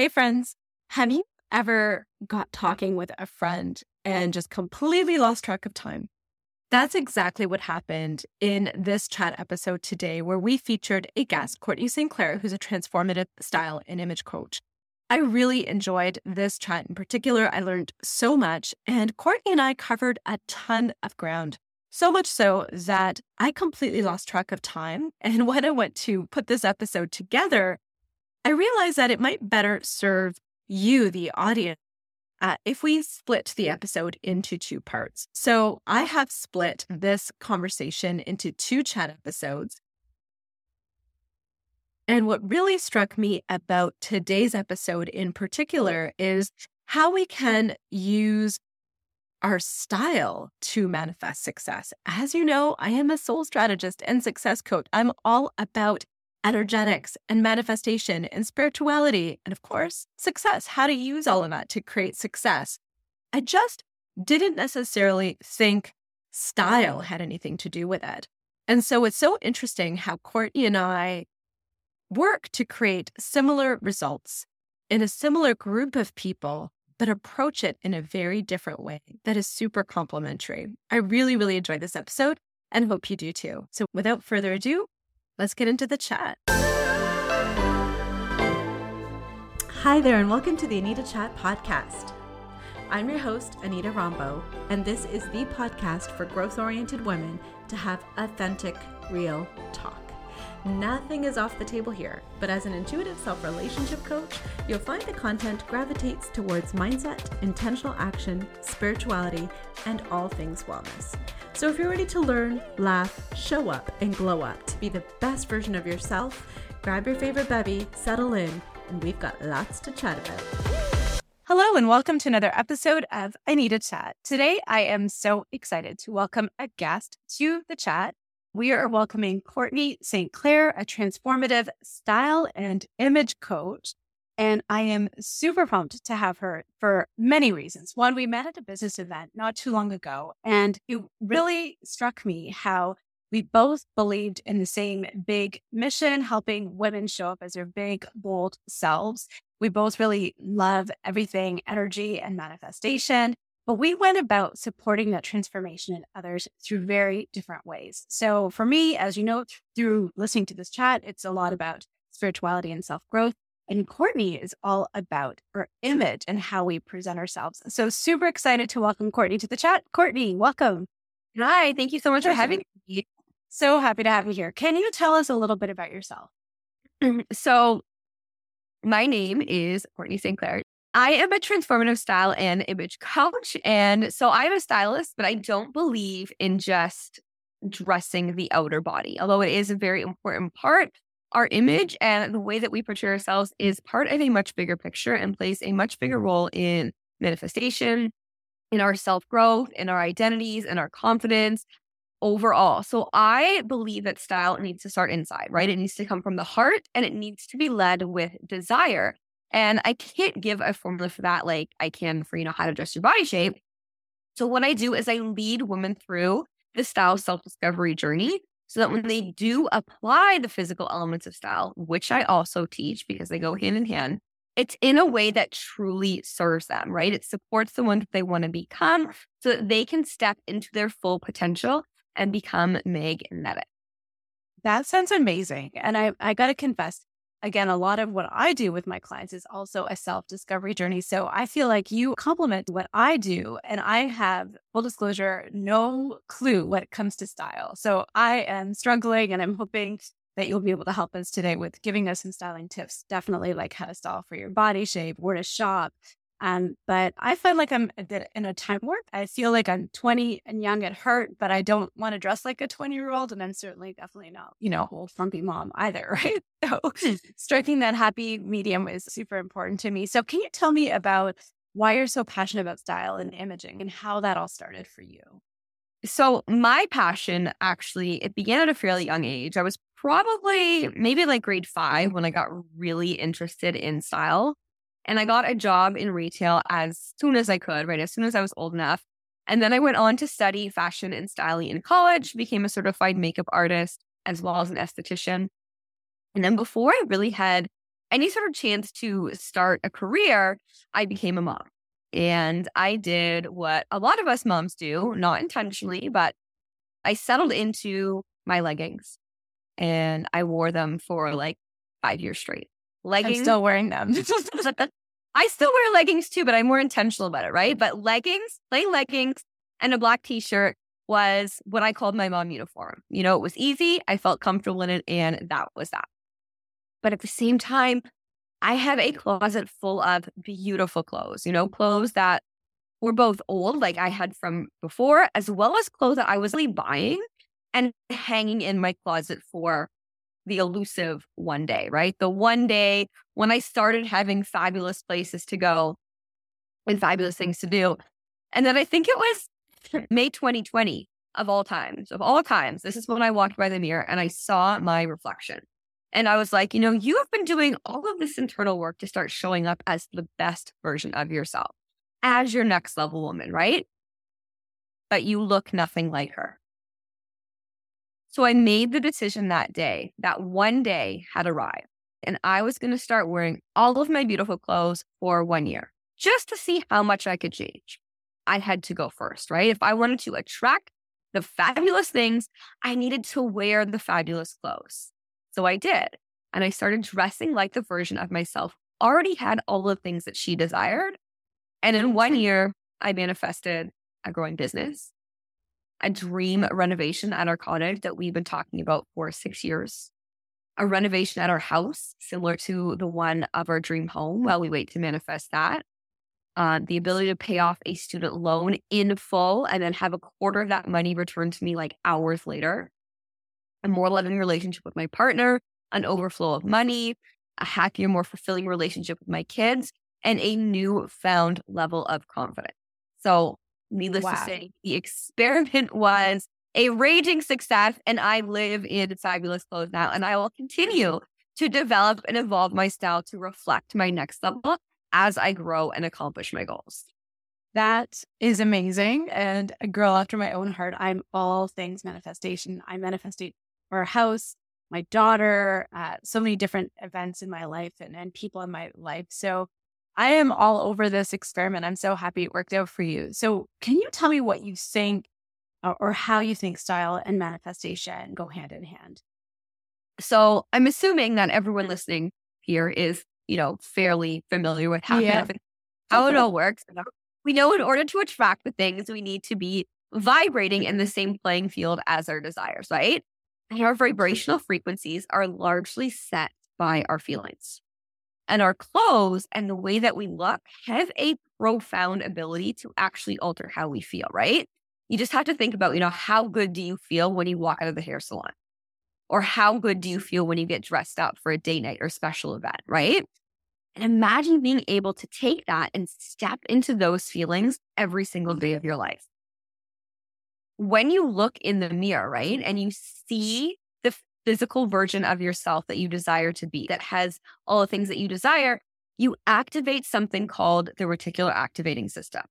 Hey, friends, have you ever got talking with a friend and just completely lost track of time? That's exactly what happened in this chat episode today, where we featured a guest, Cortney St. Clair, who's a transformative style and image coach. I really enjoyed this chat in particular. I learned so much, and Cortney and I covered a ton of ground. So much so that I completely lost track of time. And when I went to put this episode together, I realized that it might better serve you, the audience, uh, if we split the episode into two parts. So I have split this conversation into two chat episodes. And what really struck me about today's episode in particular is how we can use our style to manifest success. As you know, I am a soul strategist and success coach. I'm all about energetics and manifestation and spirituality, and of course, success, how to use all of that to create success. I just didn't necessarily think style had anything to do with it. And so it's so interesting how Cortney and I work to create similar results in a similar group of people, but approach it in a very different way that is super complementary. I really, really enjoyed this episode and hope you do too. So without further ado, let's get into the chat. Hi there, and welcome to the Anita Chat podcast. I'm your host, Anita Rombough, and this is the podcast for growth oriented women to have authentic, real talk. Nothing is off the table here, but as an intuitive self relationship coach, you'll find the content gravitates towards mindset, intentional action, spirituality, and all things wellness. So if you're ready to learn, laugh, show up, and glow up to be the best version of yourself, grab your favorite bevy, settle in, and we've got lots to chat about. Hello, and welcome to another episode of I Need a Chat. Today, I am so excited to welcome a guest to the chat. We are welcoming Cortney St. Clair, a transformative style and image coach and I am super pumped to have her for many reasons. One, we met at a business event not too long ago, and it really struck me how we both believed in the same big mission, helping women show up as their big, bold selves. We both really love everything energy and manifestation, but we went about supporting that transformation in others through very different ways. So for me, as you know, through listening to this chat, it's a lot about spirituality and self growth. And Cortney is all about our image and how we present ourselves. So super excited to welcome Cortney to the chat. Cortney, welcome. Hi, thank you so much for having me. So happy to have you here. Can you tell us a little bit about yourself? Mm-hmm. so, my name is Cortney St. Clair. I am a transformative style and image coach. And so I'm a stylist, but I don't believe in just dressing the outer body, although it is a very important part our image and the way that we portray ourselves is part of a much bigger picture and plays a much bigger role in manifestation, in our self growth, in our identities, in our confidence overall. So I believe that style needs to start inside, right? It needs to come from the heart and it needs to be led with desire. And I can't give a formula for that like I can for, you know, how to dress your body shape. So what I do is I lead women through the style self discovery journey so that when they do apply the physical elements of style, which I also teach because they go hand in hand, it's in a way that truly serves them, right? It supports the one that they want to become so that they can step into their full potential and become magnetic. That sounds amazing. And I, I got to confess, again, a lot of what I do with my clients is also a self discovery journey. So I feel like you complement what I do. And I have, full disclosure, no clue when it comes to style. So I am struggling and I'm hoping that you'll be able to help us today with giving us some styling tips. Definitely like how to style for your body shape, where to shop, um, but I find like I'm in a time warp. I feel like I'm 20 and young at heart, but I don't want to dress like a 20 year old. And I'm certainly definitely not, you know, old frumpy mom either. Right. So hmm. striking that happy medium is super important to me. So can you tell me about why you're so passionate about style and imaging and how that all started for you? So my passion actually, it began at a fairly young age. I was probably maybe like grade five when I got really interested in style. And I got a job in retail as soon as I could, right? As soon as I was old enough. And then I went on to study fashion and styling in college, became a certified makeup artist as well as an esthetician. And then before I really had any sort of chance to start a career, I became a mom. And I did what a lot of us moms do, not intentionally, but I settled into my leggings and I wore them for like five years straight. Leggings. I'm still wearing them. I still wear leggings too, but I'm more intentional about it, right? But leggings, plain leggings, and a black t shirt was what I called my mom uniform. You know, it was easy. I felt comfortable in it, and that was that. But at the same time, I have a closet full of beautiful clothes, you know, clothes that were both old, like I had from before, as well as clothes that I was really buying and hanging in my closet for the elusive one day, right? The one day when I started having fabulous places to go and fabulous things to do. And then I think it was May 2020 of all times, of all times. This is when I walked by the mirror and I saw my reflection. And I was like, you know, you have been doing all of this internal work to start showing up as the best version of yourself, as your next level woman, right? But you look nothing like her. So I made the decision that day that one day had arrived and I was going to start wearing all of my beautiful clothes for one year just to see how much I could change. I had to go first, right? If I wanted to attract the fabulous things, I needed to wear the fabulous clothes. So I did. And I started dressing like the version of myself already had all the things that she desired. And in one year, I manifested a growing business, a dream renovation at our cottage that we've been talking about for six years, a renovation at our house, similar to the one of our dream home while we wait to manifest that. Uh, the ability to pay off a student loan in full and then have a quarter of that money returned to me like hours later a more loving relationship with my partner, an overflow of money, a happier, more fulfilling relationship with my kids, and a newfound level of confidence. So, needless wow. to say, the experiment was a raging success, and I live in fabulous clothes now. And I will continue to develop and evolve my style to reflect my next level as I grow and accomplish my goals. That is amazing. And a girl after my own heart. I'm all things manifestation. I manifestate our house, my daughter, uh, so many different events in my life and, and people in my life. So I am all over this experiment. I'm so happy it worked out for you. So can you tell me what you think or, how you think style and manifestation go hand in hand? So I'm assuming that everyone mm. listening here is, you know, fairly familiar with how, yeah. how it all works. We know in order to attract the things, we need to be vibrating mm. in the same playing field as our desires, right? and our vibrational frequencies are largely set by our feelings. And our clothes and the way that we look have a profound ability to actually alter how we feel, right? You just have to think about, you know, how good do you feel when you walk out of the hair salon? Or how good do you feel when you get dressed up for a date night or special event, right? And imagine being able to take that and step into those feelings every single day of your life when you look in the mirror, right, and you see physical version of yourself that you desire to be, that has all the things that you desire, you activate something called the reticular activating system.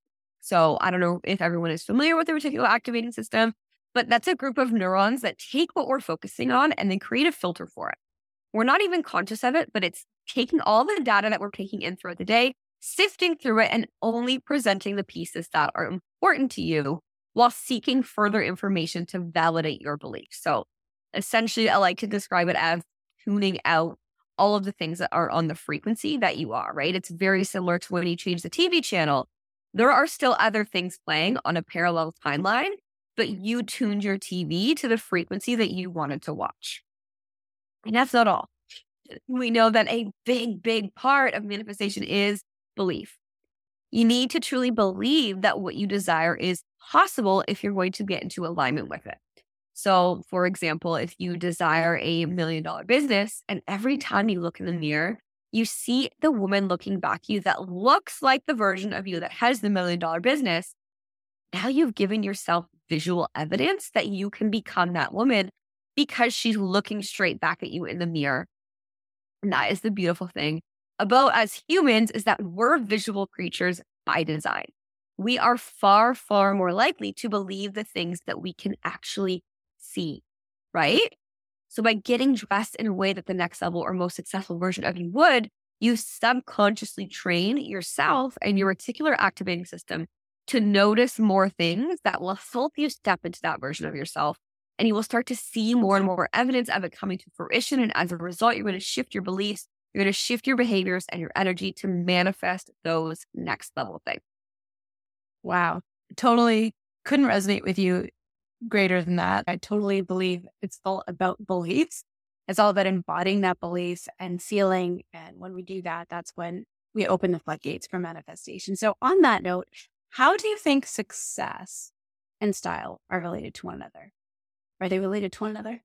So I don't know if everyone is familiar with the reticular activating system, but that's a group of neurons that take what we're focusing on and then create a filter for it. We're not even conscious of it, but it's taking all the data that we're taking in throughout the day, sifting through it, and only presenting the pieces that are important to you while seeking further information to validate your beliefs. So essentially, I like to describe it as tuning out all of the things that are on the frequency that you are, right? It's very similar to when you change the TV channel. There are still other things playing on a parallel timeline, but you tuned your TV to the frequency that you wanted to watch. And that's not all. We know that a big, big part of manifestation is belief. You need to truly believe that what you desire is possible if you're going to get into alignment with it. So, for example, if you desire a million dollar business and every time you look in the mirror, you see the woman looking back at you that looks like the version of you that has the million dollar business, now you've given yourself visual evidence that you can become that woman because she's looking straight back at you in the mirror. And that is the beautiful thing about as humans is that we're visual creatures by design. We are far, far more likely to believe the things that we can actually see, right? So by getting dressed in a way that the next level or most successful version of you would, you subconsciously train yourself and your reticular activating system to notice more things that will help you step into that version of yourself. And you will start to see more and more evidence of it coming to fruition. And as a result, you're going to shift your beliefs, you're going to shift your behaviors and your energy to manifest those next level things. Wow. Totally couldn't resonate with you greater than that. I totally believe it's all about beliefs. It's all about embodying that belief and sealing. And when we do that, that's when we open the floodgates for manifestation. So, on that note, how do you think success and style are related to one another? Are they related to one another?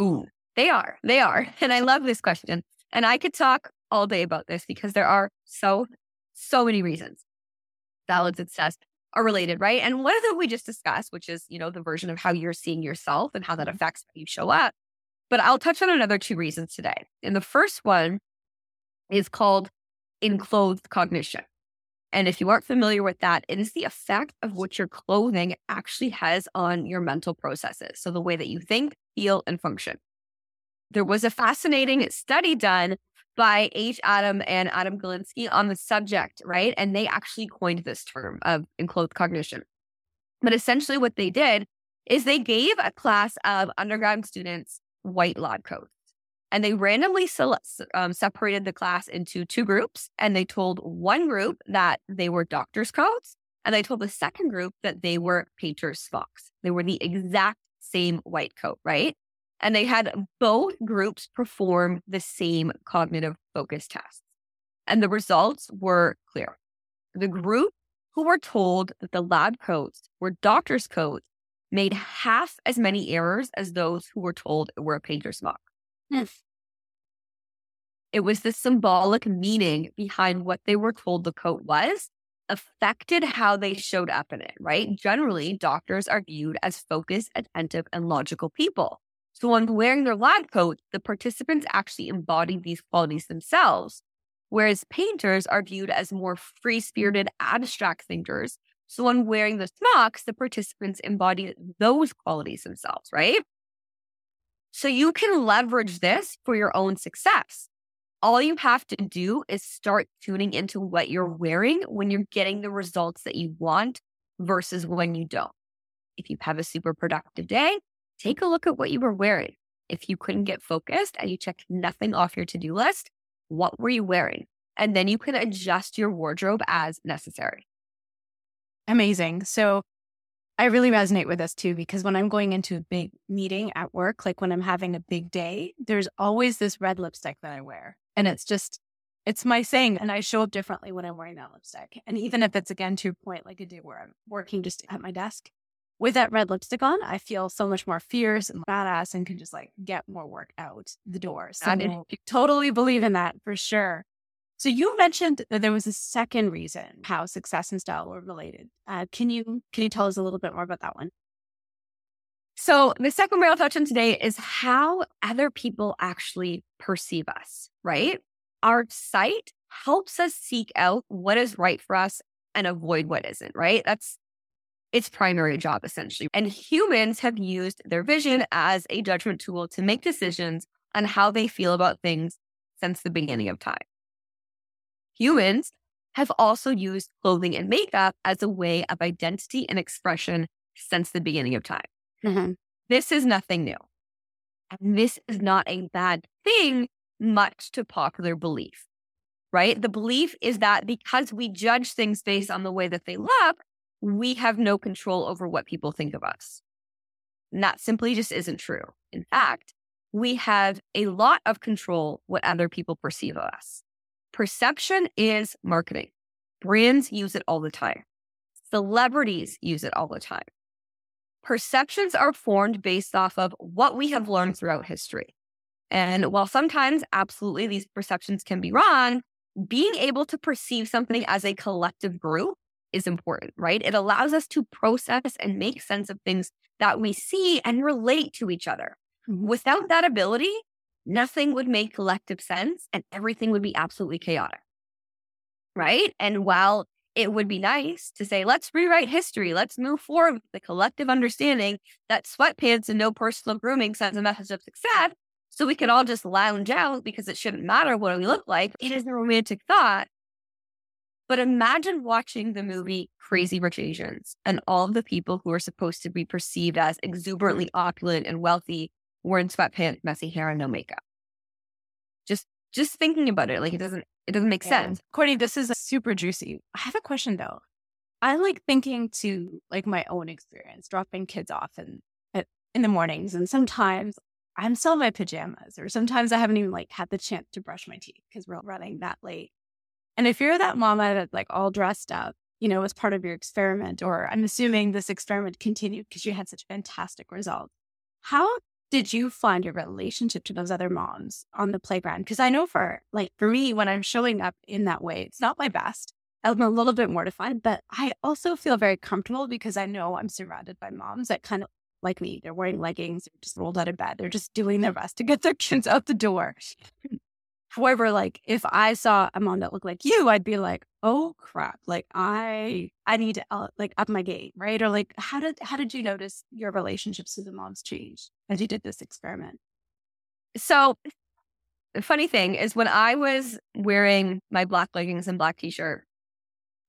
Ooh, they are. They are. And I love this question. And I could talk all day about this because there are so, so many reasons and success are related, right? And one of them we just discussed, which is, you know, the version of how you're seeing yourself and how that mm-hmm. affects how you show up. But I'll touch on another two reasons today. And the first one is called enclothed cognition. And if you aren't familiar with that, it is the effect of what your clothing actually has on your mental processes. So the way that you think, feel, and function. There was a fascinating study done by H. Adam and Adam Galinsky on the subject, right? And they actually coined this term of enclothed cognition. But essentially, what they did is they gave a class of undergrad students white lab coats and they randomly um, separated the class into two groups. And they told one group that they were doctor's coats. And they told the second group that they were painter's smocks. They were the exact same white coat, right? And they had both groups perform the same cognitive focus tests. And the results were clear. The group who were told that the lab coats were doctor's coats made half as many errors as those who were told it were a painter's smock. Yes. It was the symbolic meaning behind what they were told the coat was affected how they showed up in it, right? Generally, doctors are viewed as focused, attentive, and logical people. So, when wearing their lab coat, the participants actually embody these qualities themselves, whereas painters are viewed as more free spirited, abstract thinkers. So, when wearing the smocks, the participants embody those qualities themselves, right? So you can leverage this for your own success. All you have to do is start tuning into what you're wearing when you're getting the results that you want versus when you don't. If you have a super productive day, take a look at what you were wearing. If you couldn't get focused and you checked nothing off your to do list, what were you wearing? And then you can adjust your wardrobe as necessary. Amazing. So I really resonate with this too, because when I'm going into a big meeting at work, like when I'm having a big day, there's always this red lipstick that I wear. And it's just, it's my saying. And I show up differently when I'm wearing that lipstick. And even if it's again to a point like a day where I'm working just at my desk with that red lipstick on, I feel so much more fierce and badass and can just like get more work out the door. So I totally believe in that for sure. So you mentioned that there was a second reason how success and style were related. Uh, can you can you tell us a little bit more about that one? So the second way I'll touch on today is how other people actually perceive us. Right, our sight helps us seek out what is right for us and avoid what isn't. Right, that's its primary job essentially. And humans have used their vision as a judgment tool to make decisions on how they feel about things since the beginning of time humans have also used clothing and makeup as a way of identity and expression since the beginning of time. Mm-hmm. This is nothing new. And this is not a bad thing, much to popular belief, right? The belief is that because we judge things based on the way that they look, we have no control over what people think of us. And that simply just isn't true. In fact, we have a lot of control what other people perceive of us. Perception is marketing. Brands use it all the time. Celebrities use it all the time. Perceptions are formed based off of what we have learned throughout history. And while sometimes absolutely these perceptions can be wrong, being able to perceive something as a collective group is important, right? It allows us to process and make sense of things that we see and relate to each other. Mm-hmm. Without that ability, nothing would make collective sense and everything would be absolutely chaotic. Right. And while it would be nice to say, let's rewrite history. Let's move forward with the collective understanding that sweatpants and no personal grooming sends a message of success. So we could all just lounge out because it shouldn't matter what we look like. It is a romantic thought. But imagine watching the movie Crazy Rich Asians and all of the people who are supposed to be perceived as exuberantly opulent and wealthy were in sweatpants, messy hair, and no makeup. Just just thinking about it, like it doesn't it doesn't make yeah. sense. Cortney, this is super juicy. I have a question though. I like thinking to like my own experience, dropping kids off in in the mornings, and sometimes I'm still in my pajamas, or sometimes I haven't even like had the chance to brush my teeth because we're running that late. And if you're that mama that's like all dressed up, you know, as part of your experiment, or I'm assuming this experiment continued because you had such fantastic results, how did you find your relationship to those other moms on the playground? Because I know for like for me, when I'm showing up in that way, it's not my best. I'm a little bit mortified, but I also feel very comfortable because I know I'm surrounded by moms that kind of like me. They're wearing leggings, they're just rolled out of bed. They're just doing their best to get their kids out the door. However, like if I saw a mom that looked like you, I'd be like, oh crap, like I I need to uh, like up my game, right? Or like how did how did you notice your relationships with the moms change as you did this experiment? So the funny thing is when I was wearing my black leggings and black t-shirt,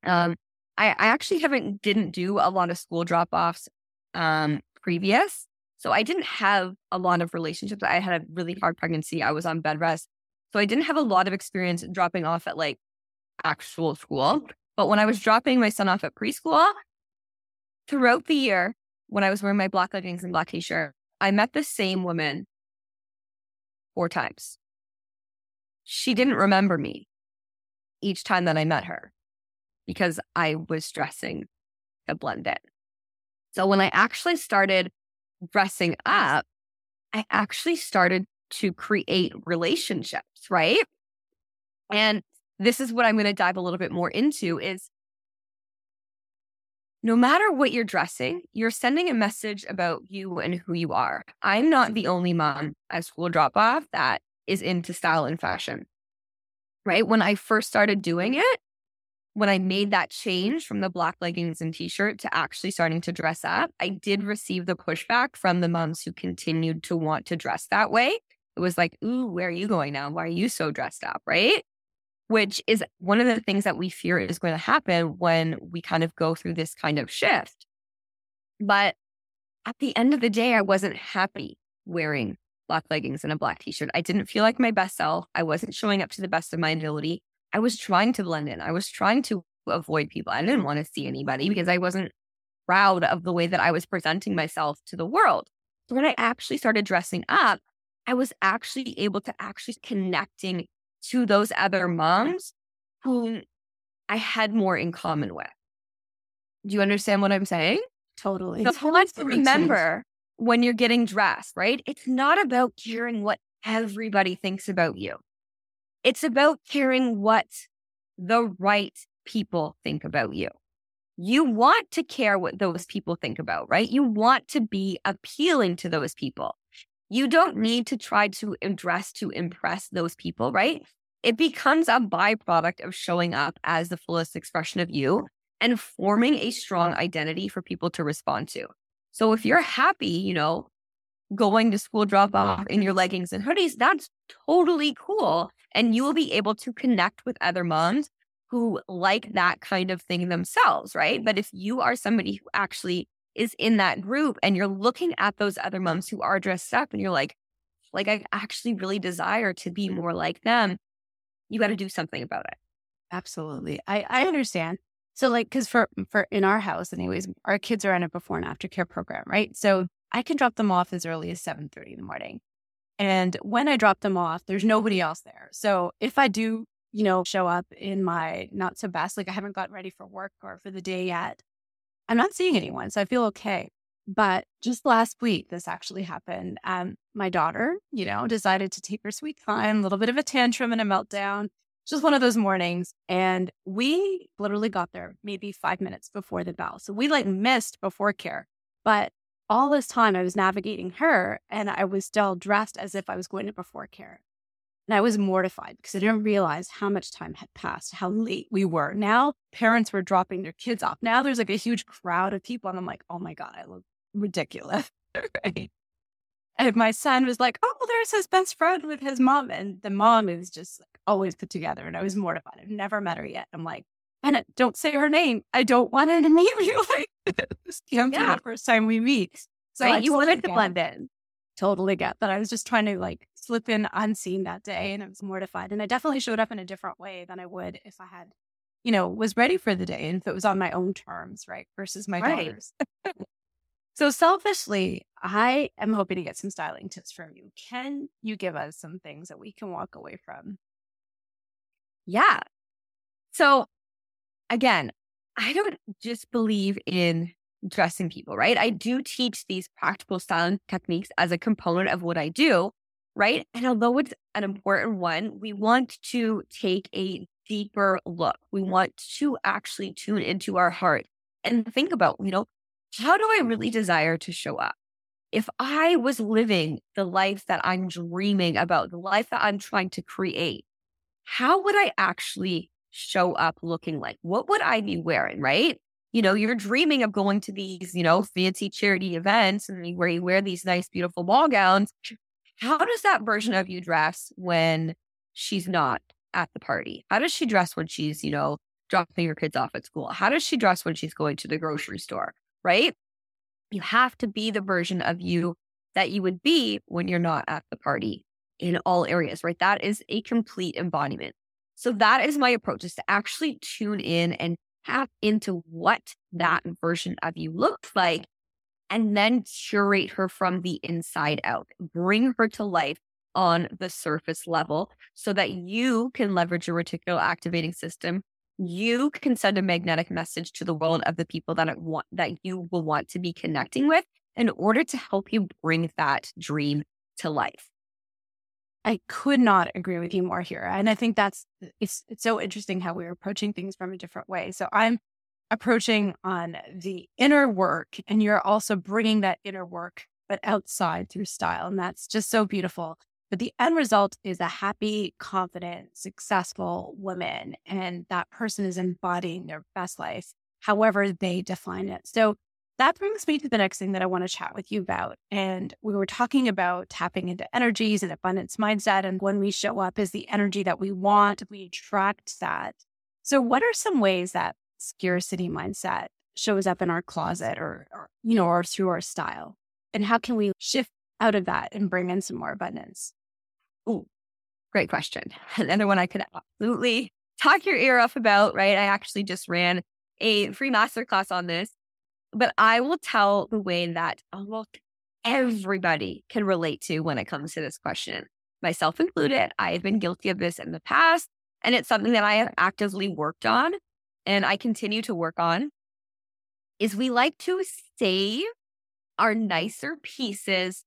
um, I, I actually haven't didn't do a lot of school drop-offs um previous. So I didn't have a lot of relationships. I had a really hard pregnancy. I was on bed rest. So I didn't have a lot of experience dropping off at like actual school. But when I was dropping my son off at preschool, throughout the year, when I was wearing my black leggings and black t shirt, I met the same woman four times. She didn't remember me each time that I met her because I was dressing to blend in. So when I actually started dressing up, I actually started to create relationships, right? And this is what I'm going to dive a little bit more into is no matter what you're dressing, you're sending a message about you and who you are. I'm not the only mom at school drop off that is into style and fashion. Right? When I first started doing it, when I made that change from the black leggings and t shirt to actually starting to dress up, I did receive the pushback from the moms who continued to want to dress that way it was like, ooh, where are you going now? Why are you so dressed up? Right. Which is one of the things that we fear is going to happen when we kind of go through this kind of shift. But at the end of the day, I wasn't happy wearing black leggings and a black t shirt. I didn't feel like my best self. I wasn't showing up to the best of my ability. I was trying to blend in. I was trying to avoid people. I didn't want to see anybody because I wasn't proud of the way that I was presenting myself to the world. So when I actually started dressing up, I was actually able to actually connecting to those other moms who I had more in common with. Do you understand what I'm saying? Totally. So let's remember when you're getting dressed, right? It's not about caring what everybody thinks about you. It's about caring what the right people think about you. You want to care what those people think about, right? You want to be appealing to those people. You don't need to try to dress to impress those people, right? It becomes a byproduct of showing up as the fullest expression of you and forming a strong identity for people to respond to. So if you're happy, you know, going to school drop off in your leggings and hoodies, that's totally cool. And you will be able to connect with other moms who like that kind of thing themselves, right? But if you are somebody who actually is in that group and you're looking at those other moms who are dressed up and you're like, like I actually really desire to be more like them. You got to do something about it. Absolutely. I, I understand. So like, cause for, for in our house anyways, our kids are in a before and after care program, right? So I can drop them off as early as 7.30 in the morning. And when I drop them off, there's nobody else there. So if I do, you know, show up in my not so best, like I haven't gotten ready for work or for the day yet, I'm not seeing anyone, so I feel okay. But just last week, this actually happened. Um, my daughter, you know, decided to take her sweet time, a little bit of a tantrum and a meltdown. Just one of those mornings. And we literally got there maybe five minutes before the bell. So we like missed before care. But all this time I was navigating her and I was still dressed as if I was going to before care. And I was mortified because I didn't realize how much time had passed, how late we were. Now parents were dropping their kids off. Now there's like a huge crowd of people. And I'm like, oh my God, I look ridiculous. right. And my son was like, oh, there's his best friend with his mom. And the mom is just like always put together. And I was mortified. I've never met her yet. I'm like, Anna, don't say her name. I don't want to name you like this. Know, yeah. the first time we meet. So right, you wanted to blend in. Totally get that. I was just trying to like slip in unseen that day and I was mortified. And I definitely showed up in a different way than I would if I had, you know, was ready for the day and if it was on my own terms, right? Versus my right. daughter's. so selfishly, I am hoping to get some styling tips from you. Can you give us some things that we can walk away from? Yeah. So again, I don't just believe in dressing people, right? I do teach these practical styling techniques as a component of what I do, right? And although it's an important one, we want to take a deeper look. We want to actually tune into our heart and think about, you know, how do I really desire to show up? If I was living the life that I'm dreaming about, the life that I'm trying to create, how would I actually show up looking like? What would I be wearing, right? You know, you're dreaming of going to these, you know, fancy charity events and where you wear these nice, beautiful ball gowns. How does that version of you dress when she's not at the party? How does she dress when she's, you know, dropping her kids off at school? How does she dress when she's going to the grocery store? Right? You have to be the version of you that you would be when you're not at the party in all areas, right? That is a complete embodiment. So that is my approach is to actually tune in and tap into what that version of you looks like and then curate her from the inside out. Bring her to life on the surface level so that you can leverage your reticular activating system. You can send a magnetic message to the world of the people that it want, that you will want to be connecting with in order to help you bring that dream to life. I could not agree with you more here. And I think that's it's it's so interesting how we're approaching things from a different way. So I'm approaching on the inner work and you're also bringing that inner work but outside through style and that's just so beautiful. But the end result is a happy, confident, successful woman and that person is embodying their best life however they define it. So that brings me to the next thing that I want to chat with you about. And we were talking about tapping into energies and abundance mindset. And when we show up is the energy that we want, we attract that. So, what are some ways that scarcity mindset shows up in our closet or, or you know, or through our style? And how can we shift out of that and bring in some more abundance? Ooh, great question. Another one I could absolutely talk your ear off about, right? I actually just ran a free masterclass on this but I will tell the way that almost everybody can relate to when it comes to this question, myself included. I have been guilty of this in the past, and it's something that I have actively worked on and I continue to work on. Is we like to save our nicer pieces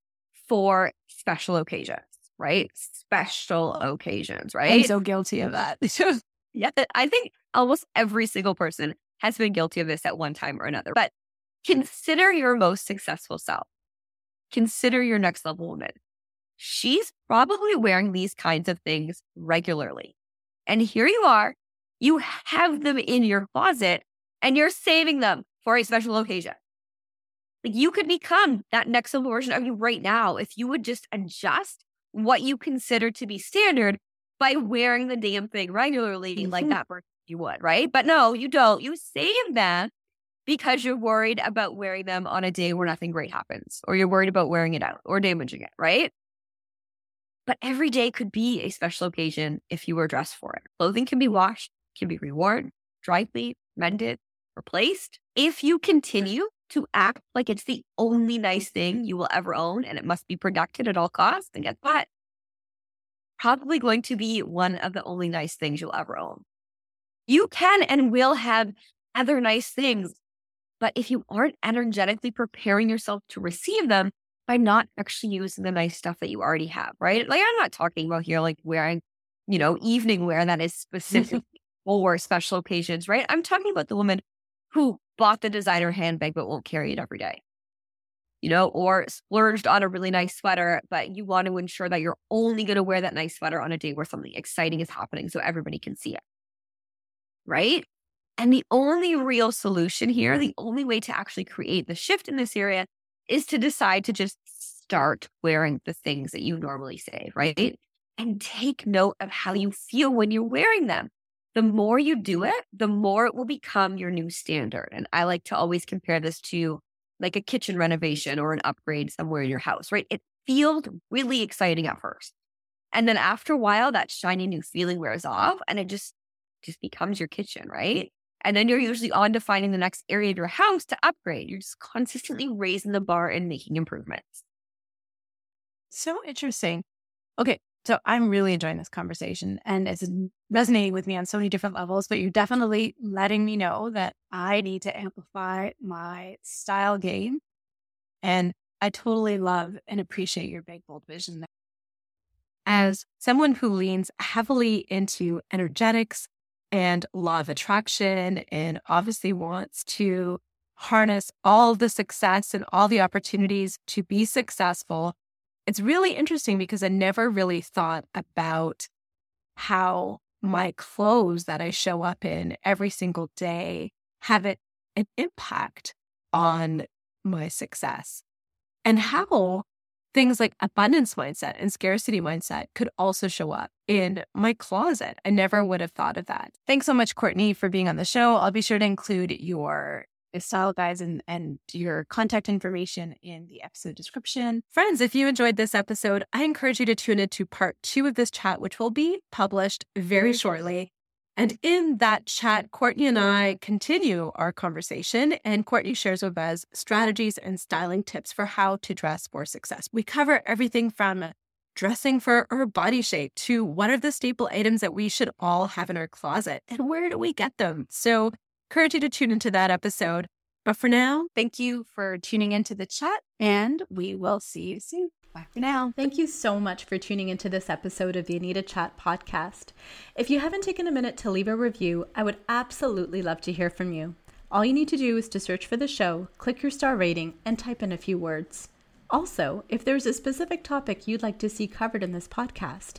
for special occasions, right? Special occasions, right? I'm so guilty of that. yeah, I think almost every single person has been guilty of this at one time or another. But Consider your most successful self. Consider your next level woman. She's probably wearing these kinds of things regularly. And here you are, you have them in your closet and you're saving them for a special occasion. Like you could become that next level version of you right now if you would just adjust what you consider to be standard by wearing the damn thing regularly, mm-hmm. like that person you would, right? But no, you don't. You save them because you're worried about wearing them on a day where nothing great happens, or you're worried about wearing it out or damaging it, right? But every day could be a special occasion if you were dressed for it. Clothing can be washed, can be reworn, dry cleaned, mended, replaced. If you continue to act like it's the only nice thing you will ever own and it must be protected at all costs, then guess what? Probably going to be one of the only nice things you'll ever own. You can and will have other nice things but if you aren't energetically preparing yourself to receive them by not actually using the nice stuff that you already have, right? Like I'm not talking about here like wearing, you know, evening wear that is specific for special occasions, right? I'm talking about the woman who bought the designer handbag but won't carry it every day. you know, or splurged on a really nice sweater, but you want to ensure that you're only going to wear that nice sweater on a day where something exciting is happening so everybody can see it. Right. And the only real solution here, the only way to actually create the shift in this area is to decide to just start wearing the things that you normally say, right? And take note of how you feel when you're wearing them. The more you do it, the more it will become your new standard. And I like to always compare this to like a kitchen renovation or an upgrade somewhere in your house, right? It feels really exciting at first. And then after a while, that shiny new feeling wears off and it just just becomes your kitchen, right? And then you're usually on to finding the next area of your house to upgrade. You're just consistently raising the bar and making improvements. So interesting. Okay. So I'm really enjoying this conversation and it's resonating with me on so many different levels, but you're definitely letting me know that I need to amplify my style game. And I totally love and appreciate your big, bold vision. As someone who leans heavily into energetics and law of attraction and obviously wants to harness all the success and all the opportunities to be successful. It's really interesting because I never really thought about how my clothes that I show up in every single day have it, an impact on my success and how things like abundance mindset and scarcity mindset could also show up in my closet. I never would have thought of that. Thanks so much, Cortney, for being on the show. I'll be sure to include your style guides and, and your contact information in the episode description. Friends, if you enjoyed this episode, I encourage you to tune into part two of this chat, which will be published very shortly. And in that chat, Cortney and I continue our conversation, and Cortney shares with us strategies and styling tips for how to dress for success. We cover everything from dressing for our body shape to what are the staple items that we should all have in our closet and where do we get them. So, encourage you to tune into that episode. But for now, thank you for tuning into the chat, and we will see you soon. Bye for now. Thank you so much for tuning into this episode of the Anita Chat podcast. If you haven't taken a minute to leave a review, I would absolutely love to hear from you. All you need to do is to search for the show, click your star rating, and type in a few words. Also, if there's a specific topic you'd like to see covered in this podcast,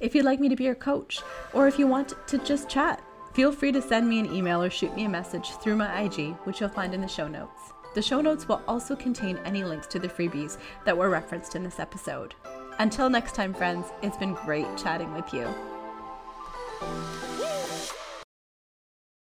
if you'd like me to be your coach, or if you want to just chat, feel free to send me an email or shoot me a message through my IG, which you'll find in the show notes. The show notes will also contain any links to the freebies that were referenced in this episode. Until next time, friends, it's been great chatting with you.